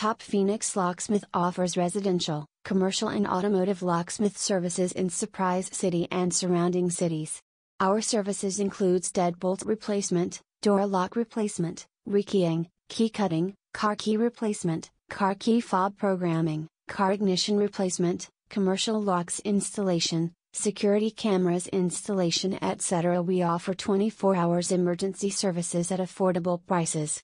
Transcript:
Top Phoenix Locksmith offers residential, commercial, and automotive locksmith services in Surprise City and surrounding cities. Our services includes deadbolt replacement, door lock replacement, rekeying, key cutting, car key replacement, car key fob programming, car ignition replacement, commercial locks installation, security cameras installation etc. We offer 24 hours emergency services at affordable prices.